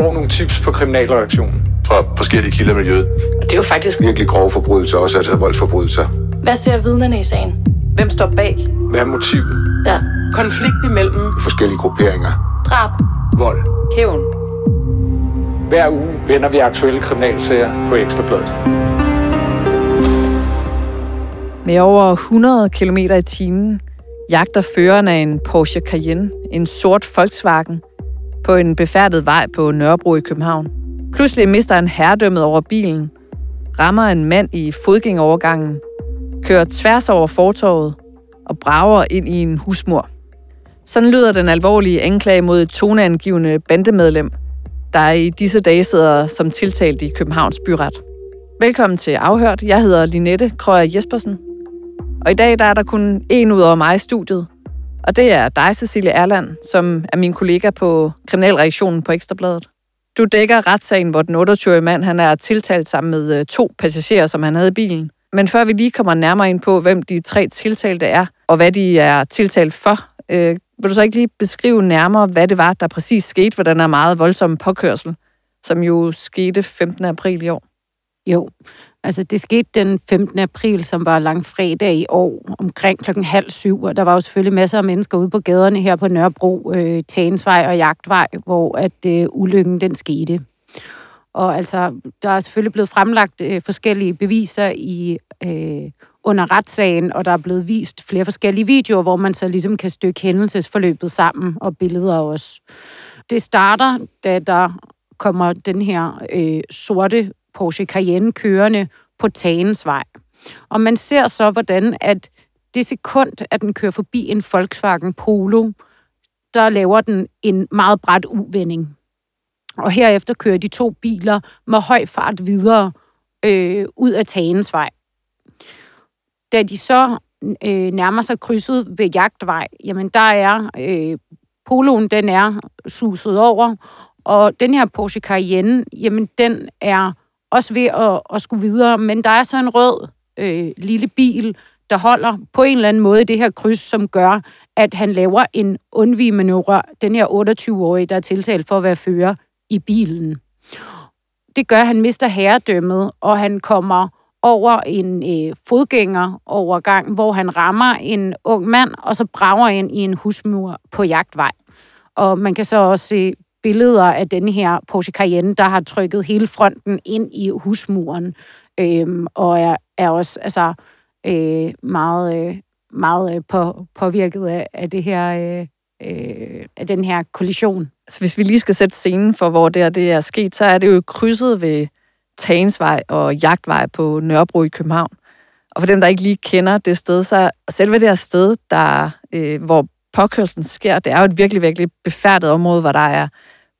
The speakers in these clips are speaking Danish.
får nogle tips på kriminalreaktionen. Fra forskellige kilder i miljøet. Og det er jo faktisk Virkelig grove forbrydelser, også altså voldsforbrydelser. Hvad ser vidnerne i sagen? Hvem står bag? Hvad er motivet? Ja. Konflikt imellem Forskellige grupperinger. Drab. Vold. Hævn. Hver uge vender vi aktuelle kriminalsager på Ekstrabladet. Med over 100 km i timen jagter føreren af en Porsche Cayenne, en sort Volkswagen, på en befærdet vej på Nørrebro i København. Pludselig mister han herredømmet over bilen, rammer en mand i fodgængerovergangen, kører tværs over fortorvet og brager ind i en husmur. Sådan lyder den alvorlige anklage mod et toneangivende bandemedlem, der i disse dage sidder som tiltalt i Københavns Byret. Velkommen til Afhørt. Jeg hedder Linette Krøyer Jespersen. Og i dag der er der kun en ud over mig i studiet. Og det er dig, Cecilie Erland, som er min kollega på Kriminalreaktionen på Ekstrabladet. Du dækker retssagen, hvor den 28-årige mand han er tiltalt sammen med øh, to passagerer, som han havde i bilen. Men før vi lige kommer nærmere ind på, hvem de tre tiltalte er, og hvad de er tiltalt for, øh, vil du så ikke lige beskrive nærmere, hvad det var, der præcis skete for den her meget voldsomme påkørsel, som jo skete 15. april i år? Jo, altså det skete den 15. april, som var langfredag i år, omkring klokken halv syv, og der var jo selvfølgelig masser af mennesker ude på gaderne her på Nørrebro, øh, Tagensvej og Jagtvej, hvor at øh, ulykken den skete. Og altså, der er selvfølgelig blevet fremlagt øh, forskellige beviser i øh, under retssagen, og der er blevet vist flere forskellige videoer, hvor man så ligesom kan stykke hændelsesforløbet sammen, og billeder også. Det starter, da der kommer den her øh, sorte Porsche Cayenne kørende på Tagensvej. Og man ser så, hvordan at det sekund, at den kører forbi en Volkswagen Polo, der laver den en meget bræt uvending. Og herefter kører de to biler med høj fart videre øh, ud af Tagensvej. Da de så øh, nærmer sig krydset ved Jagtvej, jamen der er øh, Poloen, den er suset over, og den her Porsche Cayenne, jamen den er også ved at, at skulle videre, men der er så en rød øh, lille bil, der holder på en eller anden måde i det her kryds, som gør, at han laver en undvigemanøvre, den her 28-årige, der er tiltalt for at være fører i bilen. Det gør, at han mister herredømmet, og han kommer over en øh, fodgængerovergang, hvor han rammer en ung mand, og så brager ind i en husmur på jagtvej. Og man kan så også se billeder af den her Porsche Cayenne, der har trykket hele fronten ind i husmuren, øh, og er, er også altså, øh, meget, øh, meget øh, på, påvirket af, af det her, øh, øh, af den her kollision. Altså, hvis vi lige skal sætte scenen for, hvor det, er, det er sket, så er det jo krydset ved Tagensvej og Jagtvej på Nørrebro i København. Og for dem, der ikke lige kender det sted, så selve det her sted, der, øh, hvor påkørslen sker, det er jo et virkelig, virkelig befærdet område, hvor der er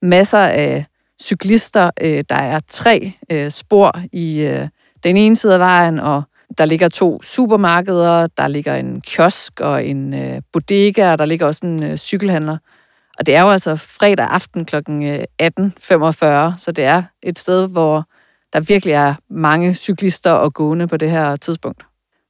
masser af cyklister. Øh, der er tre øh, spor i øh, den ene side af vejen, og der ligger to supermarkeder, der ligger en kiosk og en bodega, og der ligger også en cykelhandler. Og det er jo altså fredag aften kl. 18.45, så det er et sted, hvor der virkelig er mange cyklister og gående på det her tidspunkt.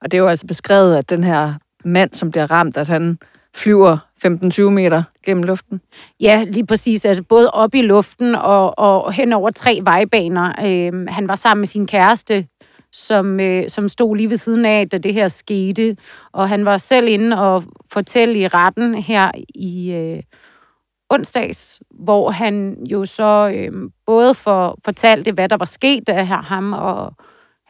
Og det er jo altså beskrevet, at den her mand, som bliver ramt, at han flyver 15-20 meter gennem luften. Ja, lige præcis. Altså både op i luften og, og hen over tre vejbaner. Øh, han var sammen med sin kæreste, som, øh, som stod lige ved siden af, da det her skete. Og han var selv inde og fortælle i retten her i øh, onsdags, hvor han jo så øh, både for, fortalte, hvad der var sket af ham og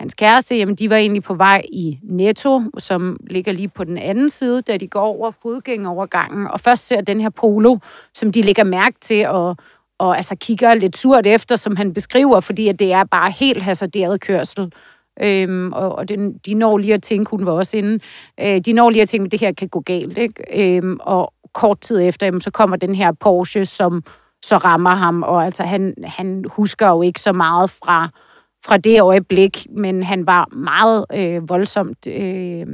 hans kæreste, jamen de var egentlig på vej i Netto, som ligger lige på den anden side, da de går over fodgængerovergangen, og først ser den her polo, som de lægger mærke til, og, og altså kigger lidt surt efter, som han beskriver, fordi at det er bare helt hasarderet kørsel. Øhm, og og den, de når lige at tænke, hun var også inde, øh, de når lige at tænke, at det her kan gå galt. Ikke? Øhm, og kort tid efter, jamen, så kommer den her Porsche, som så rammer ham, og altså han, han husker jo ikke så meget fra, fra det øjeblik, men han var meget øh, voldsomt øh,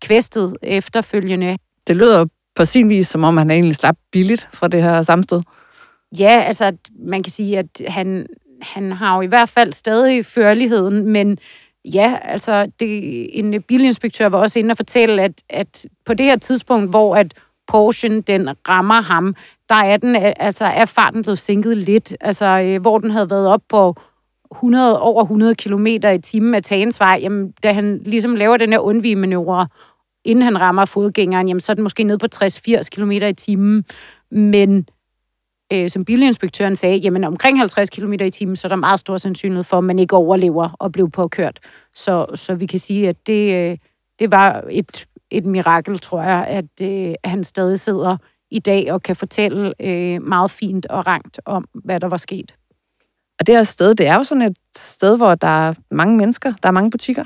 kvæstet efterfølgende. Det lyder på sin vis, som om han egentlig slap billigt fra det her sammenstød. Ja, altså man kan sige, at han, han har jo i hvert fald stadig førligheden, men ja, altså det, en bilinspektør var også inde og fortælle, at, at på det her tidspunkt, hvor at Porsche den rammer ham, der er, den, altså, er farten blevet sænket lidt. Altså, øh, hvor den havde været op på 100, over 100 km i timen af Tagensvej, jamen, da han ligesom laver den her undvigemanøvre, inden han rammer fodgængeren, jamen, så er den måske ned på 60-80 km i timen. Men øh, som bilinspektøren sagde, jamen omkring 50 km i timen, så er der meget stor sandsynlighed for, at man ikke overlever og bliver påkørt. Så, så vi kan sige, at det, øh, det var et, et mirakel, tror jeg, at, øh, han stadig sidder i dag og kan fortælle øh, meget fint og rangt om, hvad der var sket. Og det her sted, det er jo sådan et sted, hvor der er mange mennesker, der er mange butikker.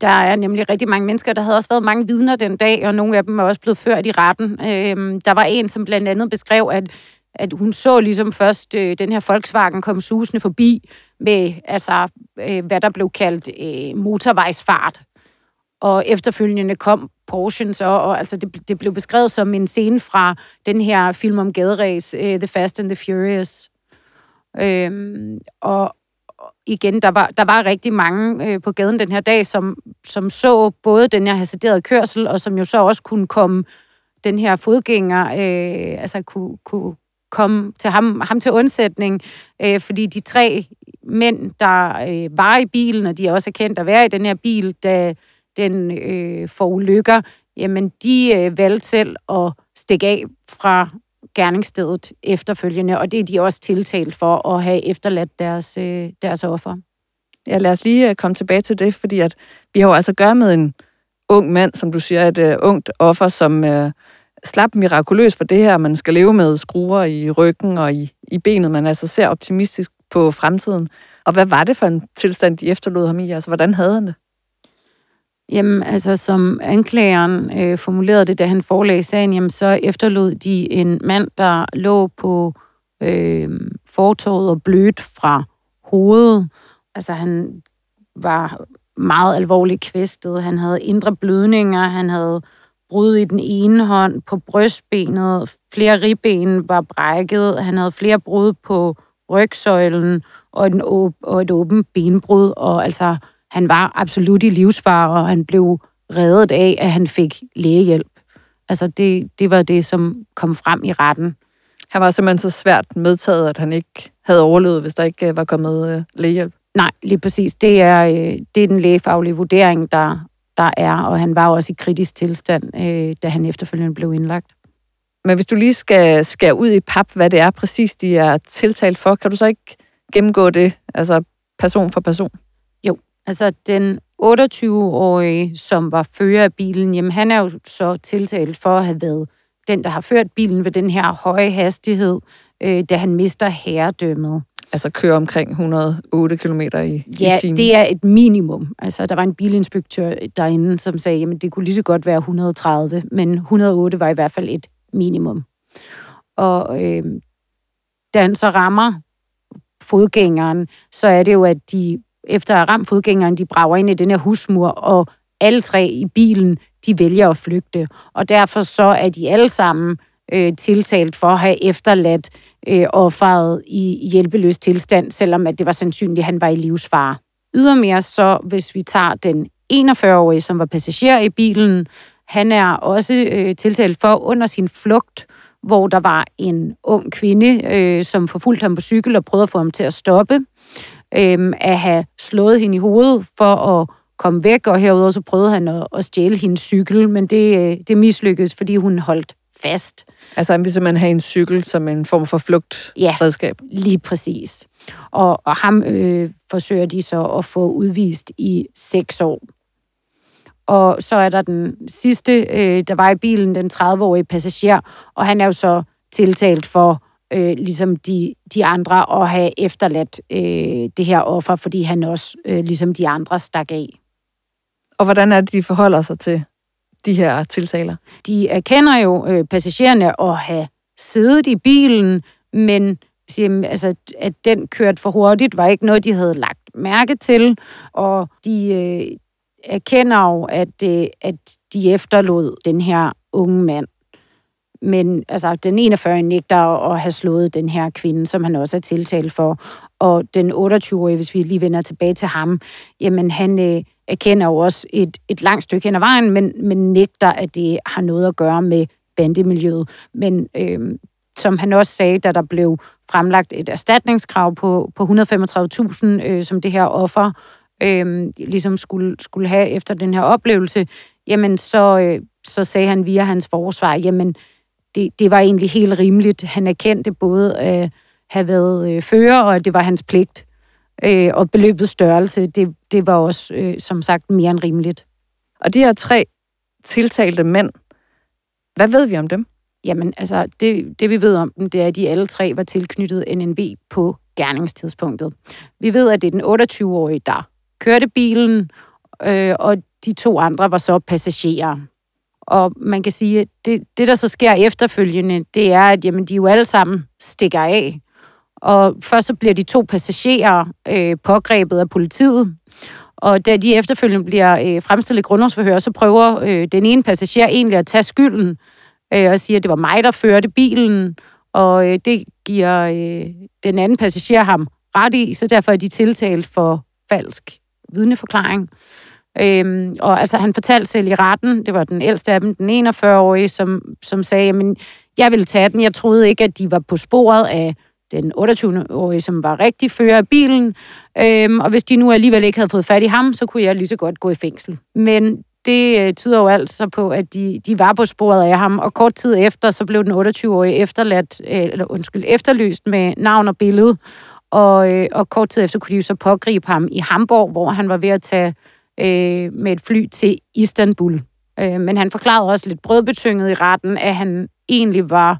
Der er nemlig rigtig mange mennesker. Der havde også været mange vidner den dag, og nogle af dem er også blevet ført i retten. Øhm, der var en, som blandt andet beskrev, at, at hun så ligesom først øh, den her Volkswagen komme susende forbi med, altså, øh, hvad der blev kaldt øh, motorvejsfart. Og efterfølgende kom Porsche'en så, og altså det, det blev beskrevet som en scene fra den her film om gaderæs, øh, The Fast and the Furious. Øhm, og igen, der var, der var rigtig mange øh, på gaden den her dag, som, som så både den her hasarderede kørsel, og som jo så også kunne komme den her fodgænger, øh, altså kunne, kunne komme til ham, ham til undsætning, øh, fordi de tre mænd, der øh, var i bilen, og de er også kendt at være i den her bil, da den øh, ulykker, jamen de øh, valgte selv at stikke af fra gerningsstedet efterfølgende, og det er de også tiltalt for at have efterladt deres, øh, deres offer. Ja, lad os lige øh, komme tilbage til det, fordi at vi har jo altså gør med en ung mand, som du siger, et øh, ungt offer, som øh, slap mirakuløst for det her. Man skal leve med skruer i ryggen og i, i benet. Man altså ser optimistisk på fremtiden. Og hvad var det for en tilstand, de efterlod ham i? Altså, hvordan havde han det? Jamen, altså som anklageren øh, formulerede det, da han forelagde sagen, jamen, så efterlod de en mand, der lå på øh, fortorvet og blødt fra hovedet. Altså han var meget alvorligt kvæstet. Han havde indre blødninger, han havde brud i den ene hånd, på brystbenet, flere ribben var brækket, han havde flere brud på rygsøjlen og, en åb- og et åbent benbrud, og altså han var absolut i livsfare, og han blev reddet af, at han fik lægehjælp. Altså det, det var det, som kom frem i retten. Han var simpelthen så svært medtaget, at han ikke havde overlevet, hvis der ikke øh, var kommet øh, lægehjælp. Nej, lige præcis. Det er, øh, det er den lægefaglige vurdering, der, der er, og han var også i kritisk tilstand, da han efterfølgende blev indlagt. Men hvis du lige skal skære ud i pap, hvad det er præcis, de er tiltalt for, kan du så ikke gennemgå det, altså person for person? Altså, den 28-årige, som var fører af bilen, jamen han er jo så tiltalt for at have været den, der har ført bilen ved den her høje hastighed, øh, da han mister herredømmet. Altså køre omkring 108 km i, ja, i timen? det er et minimum. Altså, der var en bilinspektør derinde, som sagde, at det kunne lige så godt være 130, men 108 var i hvert fald et minimum. Og øh, da han så rammer fodgængeren, så er det jo, at de efter at ramt fodgængeren, de brager ind i den her husmur, og alle tre i bilen, de vælger at flygte. Og derfor så er de alle sammen øh, tiltalt for at have efterladt øh, offeret i hjælpeløs tilstand, selvom at det var sandsynligt, at han var i livsfare. Ydermere så, hvis vi tager den 41-årige, som var passager i bilen, han er også øh, tiltalt for under sin flugt, hvor der var en ung kvinde, øh, som forfulgte ham på cykel og prøvede at få ham til at stoppe øh, at have slået hende i hovedet for at komme væk, og herudover så prøvede han at, at stjæle hendes cykel, men det, øh, det mislykkedes, fordi hun holdt fast. Altså han vil simpelthen have en cykel som en form for flugtredskab? Ja, lige præcis. Og, og ham øh, forsøger de så at få udvist i seks år. Og så er der den sidste, øh, der var i bilen, den 30-årige passager, og han er jo så tiltalt for øh, ligesom de, de andre at have efterladt øh, det her offer, fordi han også, øh, ligesom de andre, stak af. Og hvordan er det, de forholder sig til de her tiltaler? De erkender jo øh, passagererne at have siddet i bilen, men siger, altså, at den kørte for hurtigt, var ikke noget, de havde lagt mærke til, og de øh, erkender jo, at, øh, at de efterlod den her unge mand men altså, den 41 nægter at have slået den her kvinde, som han også er tiltalt for. Og den 28-årige, hvis vi lige vender tilbage til ham, jamen han øh, erkender jo også et, et langt stykke hen ad vejen, men, men nægter, at det har noget at gøre med bandemiljøet. Men øh, som han også sagde, da der blev fremlagt et erstatningskrav på, på 135.000, øh, som det her offer øh, ligesom skulle, skulle have efter den her oplevelse, jamen så, øh, så sagde han via hans forsvar, jamen det, det var egentlig helt rimeligt. Han erkendte både at have været øh, fører, og at det var hans pligt. Øh, og beløbets størrelse, det, det var også øh, som sagt mere end rimeligt. Og de her tre tiltalte mænd, hvad ved vi om dem? Jamen, altså, det, det vi ved om dem, det er, at de alle tre var tilknyttet NNV på gerningstidspunktet. Vi ved, at det er den 28-årige, der kørte bilen, øh, og de to andre var så passagerer. Og man kan sige, at det, det, der så sker efterfølgende, det er, at jamen, de jo alle sammen stikker af. Og først så bliver de to passagerer øh, pågrebet af politiet, og da de efterfølgende bliver øh, fremstillet grundlovsforhør, så prøver øh, den ene passager egentlig at tage skylden øh, og siger, at det var mig, der førte bilen, og øh, det giver øh, den anden passager ham ret i, så derfor er de tiltalt for falsk vidneforklaring. Øhm, og altså, han fortalte selv i retten, det var den ældste af dem, den 41-årige, som, som sagde, men jeg ville tage den. Jeg troede ikke, at de var på sporet af den 28-årige, som var rigtig fører af bilen. Øhm, og hvis de nu alligevel ikke havde fået fat i ham, så kunne jeg lige så godt gå i fængsel. Men det øh, tyder jo altså på, at de, de var på sporet af ham, og kort tid efter, så blev den 28-årige efterladt, øh, eller undskyld, efterlyst med navn og billede, og, øh, og kort tid efter kunne de jo så pågribe ham i Hamburg, hvor han var ved at tage øh, med et fly til Istanbul. Øh, men han forklarede også lidt brødbetynget i retten, at han egentlig var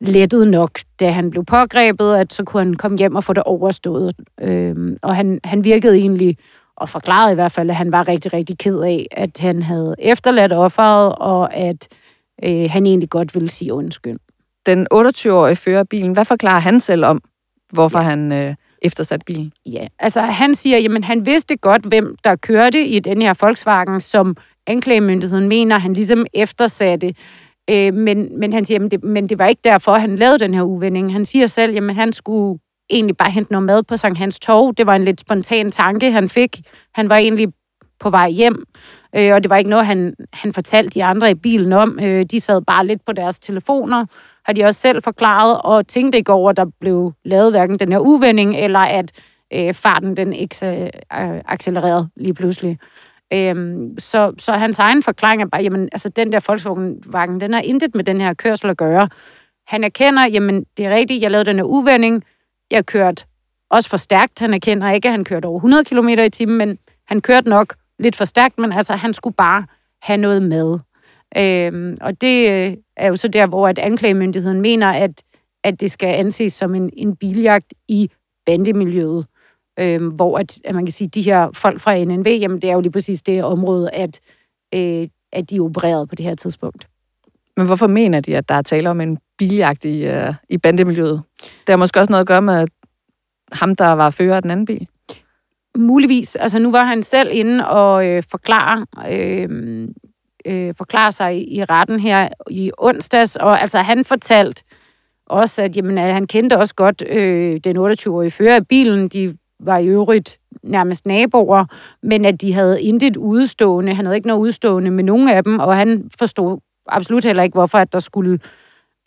lettet nok, da han blev pågrebet, at så kunne han komme hjem og få det overstået. Øh, og han, han virkede egentlig, og forklarede i hvert fald, at han var rigtig, rigtig ked af, at han havde efterladt offeret, og at øh, han egentlig godt ville sige undskyld. Den 28-årige fører bilen, hvad forklarer han selv om, hvorfor ja. han øh, eftersat bilen? Ja, altså han siger, jamen han vidste godt, hvem der kørte i den her Volkswagen, som anklagemyndigheden mener, han ligesom eftersatte. Øh, men, men han siger, jamen det, men det var ikke derfor, han lavede den her uvending. Han siger selv, jamen han skulle egentlig bare hente noget mad på Sankt Hans Torv. Det var en lidt spontan tanke, han fik. Han var egentlig på vej hjem, øh, og det var ikke noget, han, han fortalte de andre i bilen om. Øh, de sad bare lidt på deres telefoner, har de også selv forklaret, og tænkte ikke over, at der blev lavet hverken den her uvending, eller at øh, farten den ikke øh, øh, accelererede lige pludselig. Øhm, så, så hans egen forklaring er bare, jamen, altså den der Volkswagen, den har intet med den her kørsel at gøre. Han erkender, jamen, det er rigtigt, jeg lavede den her uvending, jeg kørte også for stærkt. Han erkender ikke, at han kørte over 100 km i timen, men han kørte nok lidt for stærkt, men altså, han skulle bare have noget med. Øhm, og det øh, er jo så der, hvor at anklagemyndigheden mener, at, at det skal anses som en, en biljagt i bandemiljøet. Øhm, hvor at, at man kan sige, at de her folk fra NNV, jamen det er jo lige præcis det område, at, øh, at de opererede på det her tidspunkt. Men hvorfor mener de, at der er tale om en biljagt i, uh, i bandemiljøet? Det har måske også noget at gøre med ham, der var fører af den anden bil. Muligvis. Altså nu var han selv inde og øh, forklare, øh, øh, forklare sig i, i retten her i onsdags, og altså han fortalte også, at jamen, at han kendte også godt øh, den 28-årige fører af bilen. De var i øvrigt nærmest naboer, men at de havde intet udstående. Han havde ikke noget udstående med nogen af dem, og han forstod absolut heller ikke, hvorfor at der skulle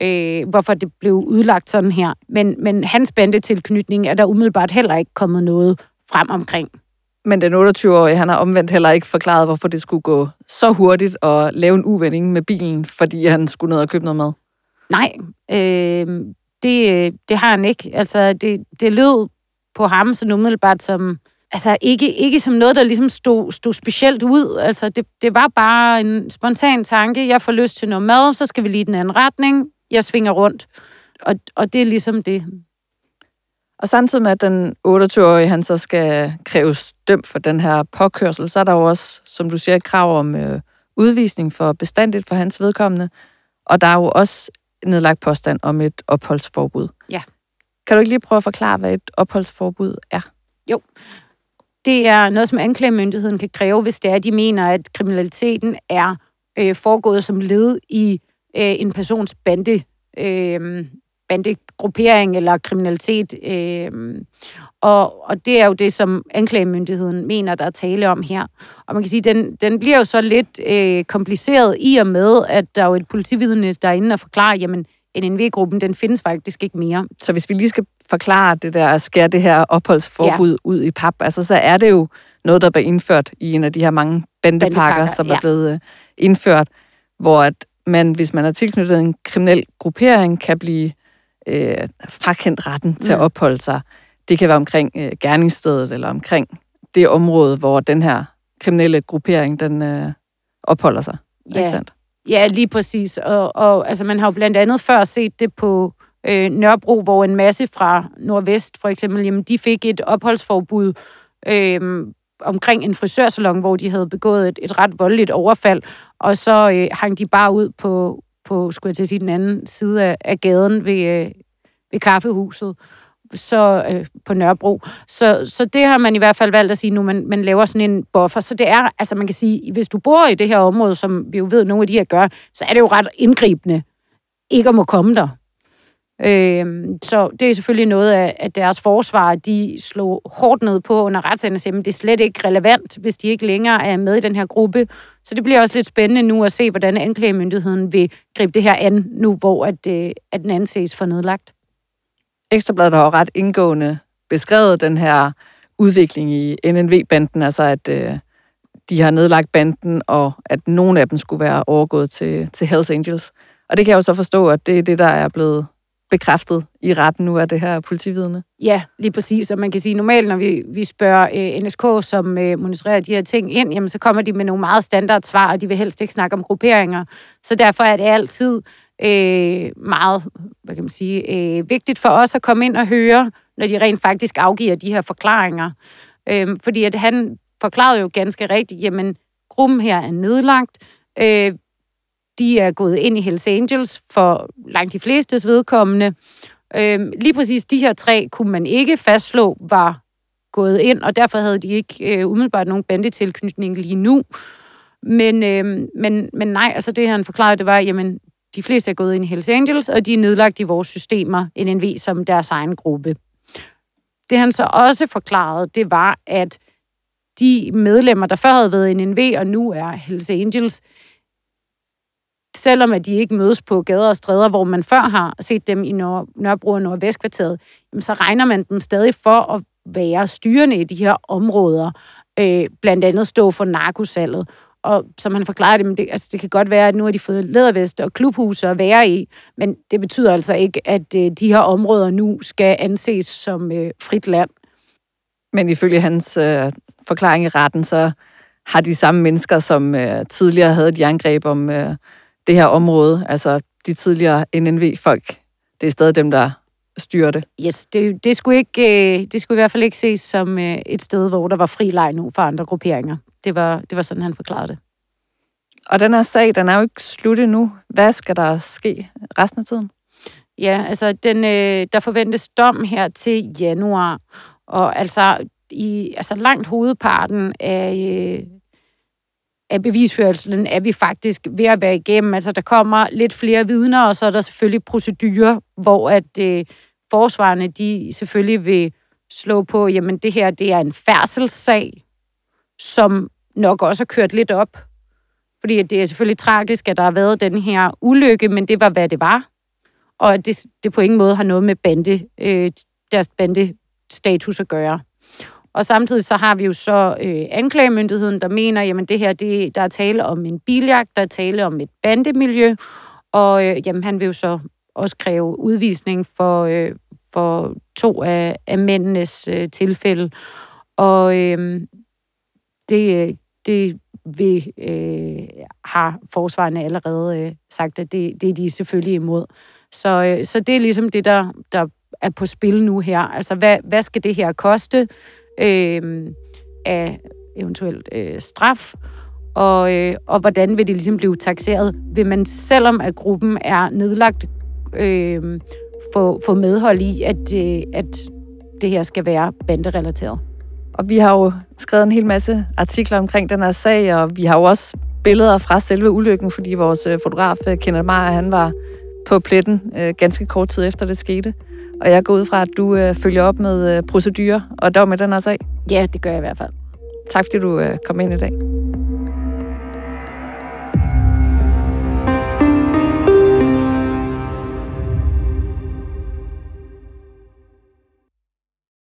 øh, hvorfor det blev udlagt sådan her. Men, men hans bandetilknytning er der umiddelbart heller ikke kommet noget frem omkring. Men den 28-årige, han har omvendt heller ikke forklaret, hvorfor det skulle gå så hurtigt at lave en uvending med bilen, fordi han skulle ned og købe noget mad. Nej, øh, det, det har han ikke. Altså, det, det lød på ham så umiddelbart som... Altså, ikke, ikke som noget, der ligesom stod, stod specielt ud. Altså, det, det var bare en spontan tanke. Jeg får lyst til noget mad, så skal vi lige den anden retning. Jeg svinger rundt. Og, og det er ligesom det. Og samtidig med, at den 28-årige han så skal kræves dømt for den her påkørsel, så er der jo også, som du siger, et krav om øh, udvisning for bestandigt for hans vedkommende. Og der er jo også nedlagt påstand om et opholdsforbud. Ja. Kan du ikke lige prøve at forklare, hvad et opholdsforbud er? Jo. Det er noget, som anklagemyndigheden kan kræve, hvis det er, at de mener, at kriminaliteten er øh, foregået som led i øh, en persons bande, øh, bandegruppering eller kriminalitet. Øh, og, og det er jo det, som anklagemyndigheden mener, der er tale om her. Og man kan sige, den, den bliver jo så lidt øh, kompliceret i og med, at der er jo et politividne, der er inde og forklarer, jamen NNV-gruppen, den findes faktisk ikke mere. Så hvis vi lige skal forklare det der, at skære det her opholdsforbud ja. ud i pap, altså så er det jo noget, der blev indført i en af de her mange bandepakker, Bandepakker, som ja. er blevet øh, indført, hvor at man, hvis man er tilknyttet en kriminel gruppering, kan blive øh, frakendt retten til at Mm. opholde sig. Det kan være omkring øh, gerningsstedet eller omkring det område, hvor den her kriminelle gruppering, den øh, opholder sig. Ja. Ikke sandt? Ja, lige præcis. Og, og altså, man har jo blandt andet før set det på øh, Nørrebro, hvor en masse fra Nordvest, for eksempel, jamen, de fik et opholdsforbud øh, omkring en frisørsalon, hvor de havde begået et, et ret voldeligt overfald, og så øh, hang de bare ud på, på, skulle jeg til at sige, den anden side af, af gaden ved, øh, ved kaffehuset så øh, på Nørrebro. Så, så det har man i hvert fald valgt at sige nu, man, man laver sådan en buffer. Så det er, altså man kan sige, hvis du bor i det her område, som vi jo ved, nogle af de her gør, så er det jo ret indgribende ikke at må komme der. Øh, så det er selvfølgelig noget af, at deres forsvar, de slog hårdt ned på under retssagen og sagde, at det er slet ikke relevant, hvis de ikke længere er med i den her gruppe. Så det bliver også lidt spændende nu at se, hvordan anklagemyndigheden vil gribe det her an, nu hvor at, øh, at den anses for nedlagt. Ekstrabladet har jo ret indgående beskrevet den her udvikling i NNV-banden, altså at øh, de har nedlagt banden, og at nogle af dem skulle være overgået til, til Hells Angels. Og det kan jeg jo så forstå, at det er det, der er blevet bekræftet i retten nu af det her politividne. Ja, lige præcis. Og man kan sige, normalt, når vi, vi spørger øh, NSK, som øh, monitorerer de her ting ind, jamen, så kommer de med nogle meget standard svar, og de vil helst ikke snakke om grupperinger. Så derfor er det altid øh, meget hvad kan man sige, øh, vigtigt for os at komme ind og høre, når de rent faktisk afgiver de her forklaringer. Øh, fordi at han forklarede jo ganske rigtigt, jamen, gruppen her er nedlagt. Øh, de er gået ind i Hells Angels for langt de flestes vedkommende. Øh, lige præcis de her tre kunne man ikke fastslå var gået ind, og derfor havde de ikke øh, umiddelbart nogen bandetilknytning lige nu. Men, øh, men, men nej, altså det han forklarede, det var, jamen, de fleste er gået ind i Hells Angels, og de er nedlagt i vores systemer, NNV, som deres egen gruppe. Det han så også forklarede, det var, at de medlemmer, der før havde været NNV, og nu er Hells Angels, selvom at de ikke mødes på gader og stræder, hvor man før har set dem i Nør- Nørrebro og Nordvestkvarteret, jamen, så regner man dem stadig for at være styrende i de her områder, øh, blandt andet stå for narkosalget. Og som han forklarer det, men det, altså, det kan godt være, at nu har de fået læderveste og klubhuse at være i, men det betyder altså ikke, at øh, de her områder nu skal anses som øh, frit land. Men ifølge hans øh, forklaring i retten, så har de samme mennesker, som øh, tidligere havde et jerngreb om øh, det her område, altså de tidligere NNV-folk, det er stadig dem, der styrer det. Yes, det, det, skulle ikke, øh, det skulle i hvert fald ikke ses som øh, et sted, hvor der var fri leg nu for andre grupperinger. Det var, det var sådan, han forklarede det. Og den her sag, den er jo ikke slut endnu. Hvad skal der ske resten af tiden? Ja, altså den, øh, der forventes dom her til januar, og altså i altså langt hovedparten af, øh, af bevisførelsen er vi faktisk ved at være igennem. Altså der kommer lidt flere vidner, og så er der selvfølgelig procedurer, hvor at øh, forsvarerne de selvfølgelig vil slå på, jamen det her det er en færdselssag, som nok også har kørt lidt op. Fordi det er selvfølgelig tragisk, at der har været den her ulykke, men det var, hvad det var. Og at det, det på ingen måde har noget med bande, øh, deres bandestatus at gøre. Og samtidig så har vi jo så øh, anklagemyndigheden, der mener, jamen det her, det, der er tale om en biljagt, der er tale om et bandemiljø, og øh, jamen han vil jo så også kræve udvisning for, øh, for to af, af mændenes øh, tilfælde. Og øh, det, øh, det vil, øh, har forsvarerne allerede øh, sagt, at det, det er de selvfølgelig imod. Så, øh, så det er ligesom det, der, der er på spil nu her. Altså, hvad, hvad skal det her koste øh, af eventuelt øh, straf? Og, øh, og hvordan vil det ligesom blive taxeret? Vil man, selvom at gruppen er nedlagt, øh, få, få medhold i, at, øh, at det her skal være banderelateret? Og vi har jo skrevet en hel masse artikler omkring den her sag, og vi har jo også billeder fra selve ulykken, fordi vores øh, fotograf, øh, Kenneth Meyer, han var på pletten øh, ganske kort tid efter det skete. Og jeg går ud fra, at du øh, følger op med øh, procedurer og dom med den her sag. Ja, det gør jeg i hvert fald. Tak fordi du øh, kom ind i dag.